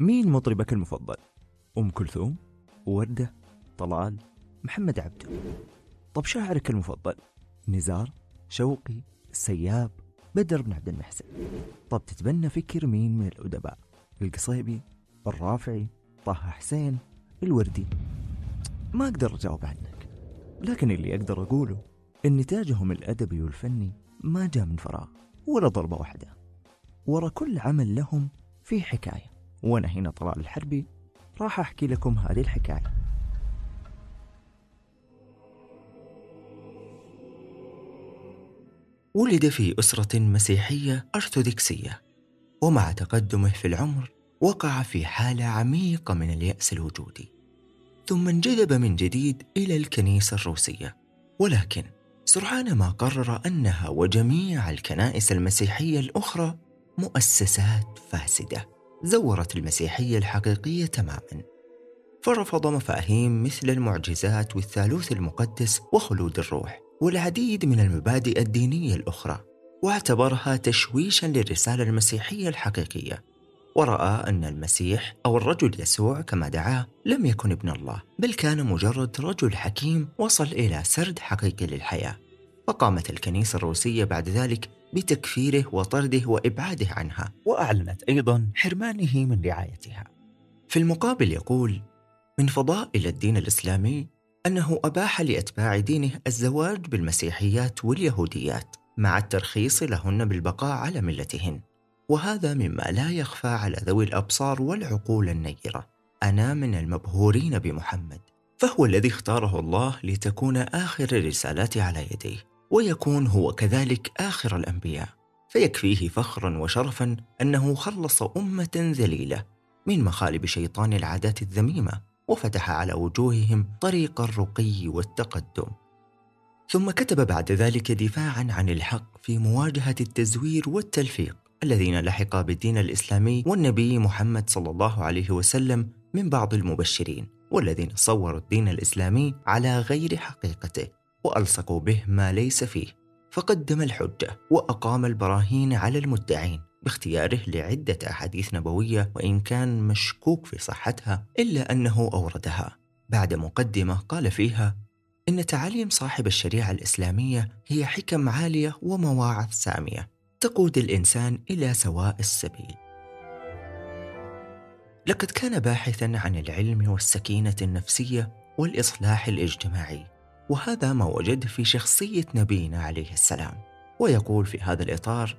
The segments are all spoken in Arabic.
مين مطربك المفضل؟ أم كلثوم؟ وردة؟ طلال؟ محمد عبده طب شاعرك المفضل؟ نزار؟ شوقي؟ السياب؟ بدر بن عبد المحسن طب تتبنى فكر مين من الأدباء؟ القصيبي؟ الرافعي؟ طه حسين؟ الوردي؟ ما أقدر أجاوب عنك لكن اللي أقدر أقوله إن نتاجهم الأدبي والفني ما جاء من فراغ ولا ضربة واحدة ورا كل عمل لهم في حكاية وأنا هنا طلال الحربي راح أحكي لكم هذه الحكاية. ولد في أسرة مسيحية أرثوذكسية ومع تقدمه في العمر وقع في حالة عميقة من اليأس الوجودي ثم انجذب من جديد إلى الكنيسة الروسية. ولكن سرعان ما قرر أنها وجميع الكنائس المسيحية الأخرى مؤسسات فاسدة. زورت المسيحية الحقيقية تماما. فرفض مفاهيم مثل المعجزات والثالوث المقدس وخلود الروح والعديد من المبادئ الدينية الأخرى واعتبرها تشويشا للرسالة المسيحية الحقيقية. ورأى أن المسيح أو الرجل يسوع كما دعاه لم يكن ابن الله بل كان مجرد رجل حكيم وصل إلى سرد حقيقي للحياة. فقامت الكنيسة الروسية بعد ذلك بتكفيره وطرده وإبعاده عنها. وأعلنت أيضا حرمانه من رعايتها. في المقابل يقول من فضائل الدين الإسلامي أنه أباح لأتباع دينه الزواج بالمسيحيات واليهوديات مع الترخيص لهن بالبقاء على ملتهن. وهذا مما لا يخفى على ذوي الأبصار والعقول النيرة. أنا من المبهورين بمحمد فهو الذي اختاره الله لتكون آخر الرسالات على يديه. ويكون هو كذلك آخر الأنبياء. فيكفيه فخرا وشرفا أنه خلص أمة ذليلة من مخالب شيطان العادات الذميمة وفتح على وجوههم طريق الرقي والتقدم. ثم كتب بعد ذلك دفاعا عن الحق في مواجهة التزوير والتلفيق الذين لحق بالدين الإسلامي والنبي محمد صلى الله عليه وسلم من بعض المبشرين والذين صوروا الدين الإسلامي على غير حقيقته. وألصقوا به ما ليس فيه فقدم الحجة وأقام البراهين على المدعين باختياره لعدة أحاديث نبوية وإن كان مشكوك في صحتها إلا أنه أوردها. بعد مقدمة قال فيها إن تعاليم صاحب الشريعة الإسلامية هي حكم عالية ومواعظ سامية تقود الإنسان إلى سواء السبيل. لقد كان باحثا عن العلم والسكينة النفسية والإصلاح الاجتماعي. وهذا ما وجد في شخصية نبينا عليه السلام. ويقول في هذا الإطار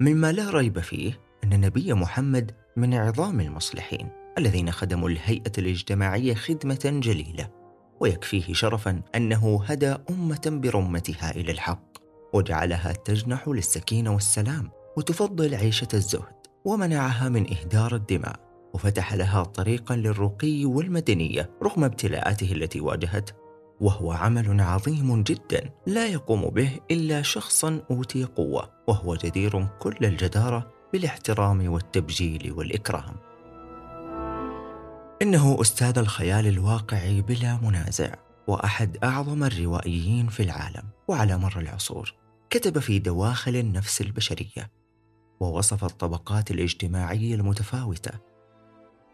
مما لا ريب فيه أن النبي محمد من عظام المصلحين الذين خدموا الهيئة الاجتماعية خدمة جليلة ويكفيه شرفا أنه هدى أمة برمتها إلى الحق وجعلها تجنح للسكينة والسلام وتفضل عيشة الزهد ومنعها من إهدار الدماء وفتح لها طريقا للرقي والمدنية رغم ابتلاءاته التي واجهته وهو عمل عظيم جدا لا يقوم به إلا شخصا أوتي قوة وهو جدير كل الجدارة بالاحترام والتبجيل والإكرام. إنه أستاذ الخيال الواقعي بلا منازع وأحد أعظم الروائيين في العالم وعلى مر العصور. كتب في دواخل النفس البشرية ووصف الطبقات الاجتماعية المتفاوتة.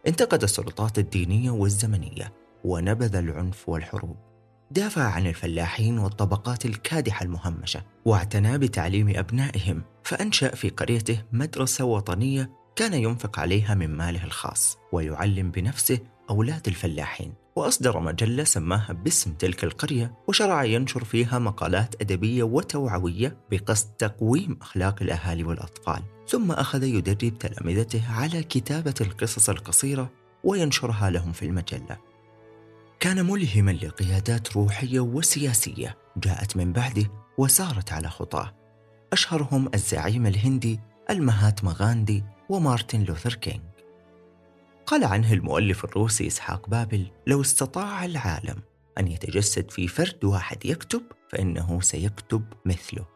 انتقد السلطات الدينية والزمنية ونبذ العنف والحروب. دافع عن الفلاحين والطبقات الكادحة المهمشة واعتنى بتعليم أبنائهم فأنشأ في قريته مدرسة وطنية كان ينفق عليها من ماله الخاص ويعلم بنفسه أولاد الفلاحين. وأصدر مجلة سماها باسم تلك القرية وشرع ينشر فيها مقالات أدبية وتوعوية بقصد تقويم أخلاق الأهالي والأطفال. ثم أخذ يدرب تلامذته على كتابة القصص القصيرة وينشرها لهم في المجلة. كان ملهما لقيادات روحية وسياسية جاءت من بعده وسارت على خطاه. أشهرهم الزعيم الهندي المهاتما غاندي ومارتن لوثر كينغ. قال عنه المؤلف الروسي إسحاق بابل لو استطاع العالم أن يتجسد في فرد واحد يكتب فإنه سيكتب مثله.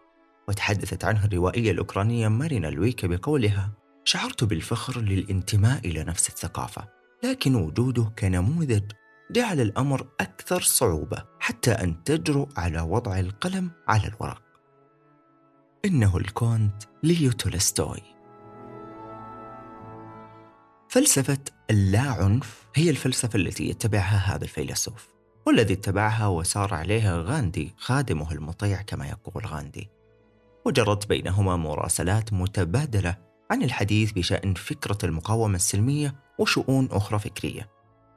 وتحدثت عنه الروائية الأوكرانية مارينا لويكا بقولها شعرت بالفخر للانتماء إلى نفس الثقافة لكن وجوده كنموذج جعل الأمر أكثر صعوبة حتى أن تجرؤ على وضع القلم على الورق. إنه الكونت ليو تولستوي. فلسفة اللا عنف هي الفلسفة التي يتبعها هذا الفيلسوف والذي اتبعها وسار عليها غاندي خادمه المطيع كما يقول غاندي. وجرت بينهما مراسلات متبادلة عن الحديث بشأن فكرة المقاومة السلمية وشؤون أخرى فكرية.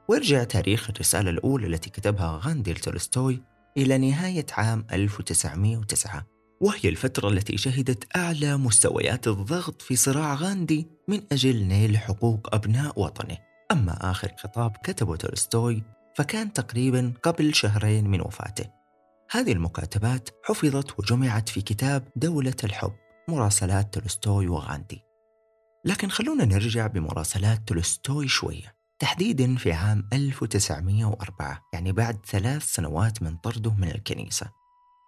ويرجع تاريخ الرسالة الأولى التي كتبها غاندي لتولستوي إلى نهاية عام 1909 وهي الفترة التي شهدت أعلى مستويات الضغط في صراع غاندي من أجل نيل حقوق أبناء وطنه. أما آخر خطاب كتبه تولستوي فكان تقريبا قبل شهرين من وفاته. هذه المكاتبات حفظت وجمعت في كتاب دولة الحب مراسلات تولستوي وغاندي. لكن خلونا نرجع بمراسلات تولستوي شوية. تحديدا في عام 1904 يعني بعد ثلاث سنوات من طرده من الكنيسة.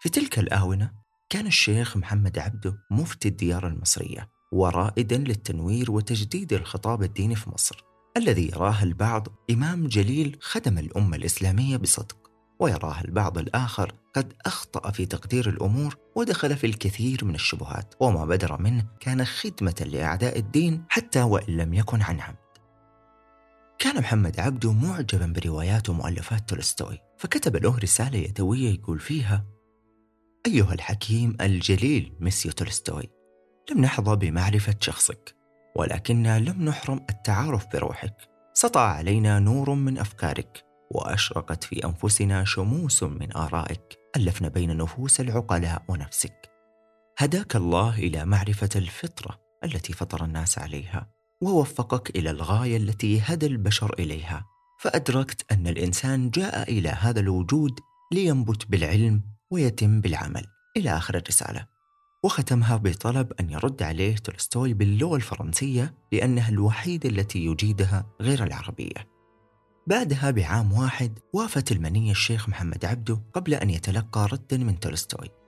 في تلك الآونة كان الشيخ محمد عبده مفتي الديار المصرية ورائدا للتنوير وتجديد الخطاب الديني في مصر الذي يراه البعض إمام جليل خدم الأمة الإسلامية بصدق ويراه البعض الآخر قد أخطأ في تقدير الأمور ودخل في الكثير من الشبهات وما بدر منه كان خدمة لأعداء الدين حتى وإن لم يكن عن عمد كان محمد عبده معجبا بروايات ومؤلفات تولستوي فكتب له رسالة يدوية يقول فيها أيها الحكيم الجليل ميسيو تولستوي لم نحظى بمعرفة شخصك ولكننا لم نحرم التعارف بروحك. سطع علينا نور من أفكارك وأشرقت في أنفسنا شموس من آرائك. ألفنا بين نفوس العقلاء ونفسك. هداك الله إلى معرفة الفطرة التي فطر الناس عليها. ووفقك إلى الغاية التي هدى البشر إليها. فأدركت أن الإنسان جاء إلى هذا الوجود لينبت بالعلم ويتم بالعمل إلى آخر الرسالة. وختمها بطلب أن يرد عليه تولستوي باللغة الفرنسية لأنها الوحيدة التي يجيدها غير العربية. بعدها بعام واحد وافت المنية الشيخ محمد عبده قبل أن يتلقى ردا من تولستوي.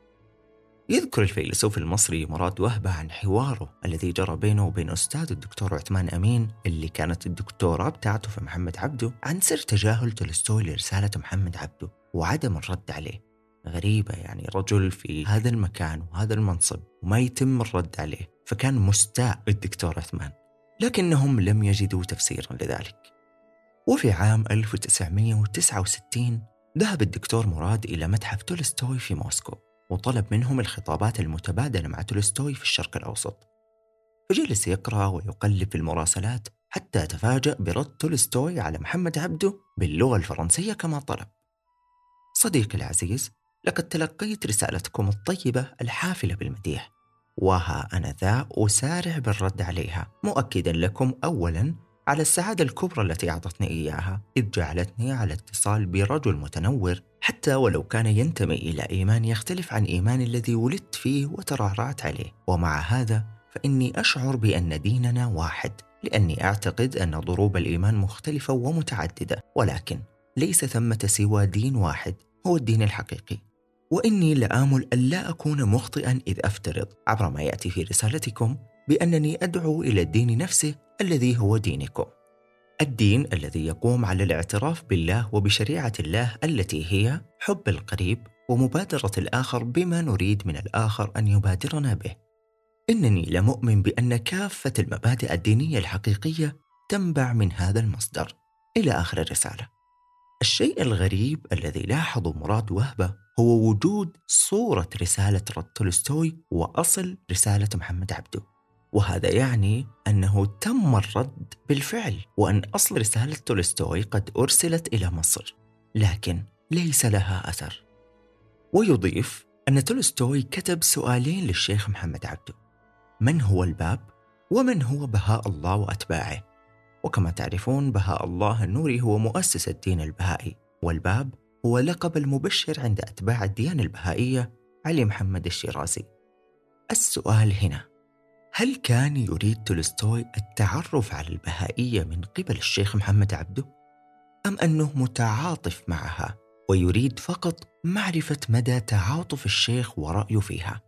يذكر الفيلسوف المصري مراد وهبة عن حواره الذي جرى بينه وبين أستاذ الدكتور عثمان أمين اللي كانت الدكتوراه بتاعته في محمد عبده عن سر تجاهل تولستوي لرسالة محمد عبده وعدم الرد عليه. غريبة يعني رجل في هذا المكان وهذا المنصب وما يتم الرد عليه فكان مستاء الدكتور عثمان. لكنهم لم يجدوا تفسيرا لذلك. وفي عام 1969 ذهب الدكتور مراد إلى متحف تولستوي في موسكو. وطلب منهم الخطابات المتبادلة مع تولستوي في الشرق الأوسط. فجلس يقرأ ويقلب في المراسلات حتى تفاجأ برد تولستوي على محمد عبده باللغة الفرنسية كما طلب. صديقي العزيز لقد تلقيت رسالتكم الطيبة الحافلة بالمديح وها أنا ذا أسارع بالرد عليها. مؤكدا لكم أولا على السعادة الكبرى التي أعطتني إياها إذ جعلتني على اتصال برجل متنور حتى ولو كان ينتمي إلى إيمان يختلف عن إيمان الذي ولدت فيه وترعرعت عليه. ومع هذا فإني أشعر بأن ديننا واحد لأني أعتقد أن ضروب الإيمان مختلفة ومتعددة ولكن ليس ثمة سوى دين واحد هو الدين الحقيقي. وإني لآمل ألا أكون مخطئا إذ أفترض عبر ما يأتي في رسالتكم بأنني أدعو إلى الدين نفسه الذي هو دينكم. الدين الذي يقوم على الاعتراف بالله وبشريعة الله التي هي حب القريب ومبادرة الآخر بما نريد من الآخر أن يبادرنا به. إنني لمؤمن بأن كافة المبادئ الدينية الحقيقية تنبع من هذا المصدر. إلى آخر الرسالة. الشيء الغريب الذي لاحظه مراد وهبة هو وجود صورة رسالة رد تولستوي وأصل رسالة محمد عبده وهذا يعني أنه تم الرد بالفعل وأن أصل رسالة تولستوي قد أرسلت إلى مصر لكن ليس لها أثر. ويضيف أن تولستوي كتب سؤالين للشيخ محمد عبده من هو الباب ومن هو بهاء الله وأتباعه؟ وكما تعرفون بهاء الله النوري هو مؤسس الدين البهائي والباب هو لقب المبشر عند أتباع الديانة البهائية علي محمد الشيرازي. السؤال هنا هل كان يريد تولستوي التعرف على البهائية من قبل الشيخ محمد عبده؟ أم أنه متعاطف معها ويريد فقط معرفة مدى تعاطف الشيخ ورأيه فيها؟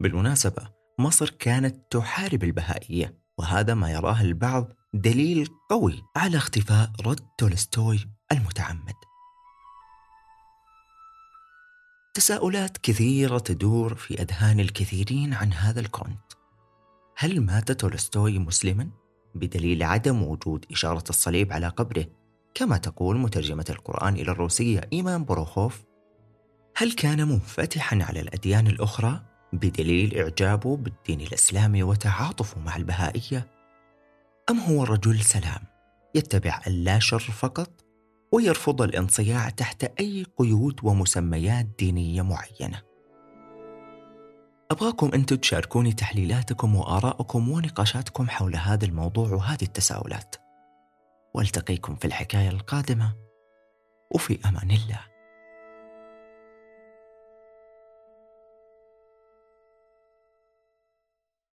بالمناسبة مصر كانت تحارب البهائية وهذا ما يراه البعض دليل قوي على اختفاء رد تولستوي المتعمد تساؤلات كثيرة تدور في أذهان الكثيرين عن هذا الكونت هل مات تولستوي مسلما؟ بدليل عدم وجود إشارة الصليب على قبره كما تقول مترجمة القرآن إلى الروسية إيمان بروخوف هل كان منفتحا على الأديان الأخرى بدليل إعجابه بالدين الإسلامي وتعاطفه مع البهائية؟ أم هو رجل سلام يتبع اللاشر فقط ويرفض الانصياع تحت أي قيود ومسميات دينية معينة؟ أبغاكم أنتم تشاركوني تحليلاتكم وآراءكم ونقاشاتكم حول هذا الموضوع وهذه التساؤلات. والتقيكم في الحكاية القادمة وفي أمان الله.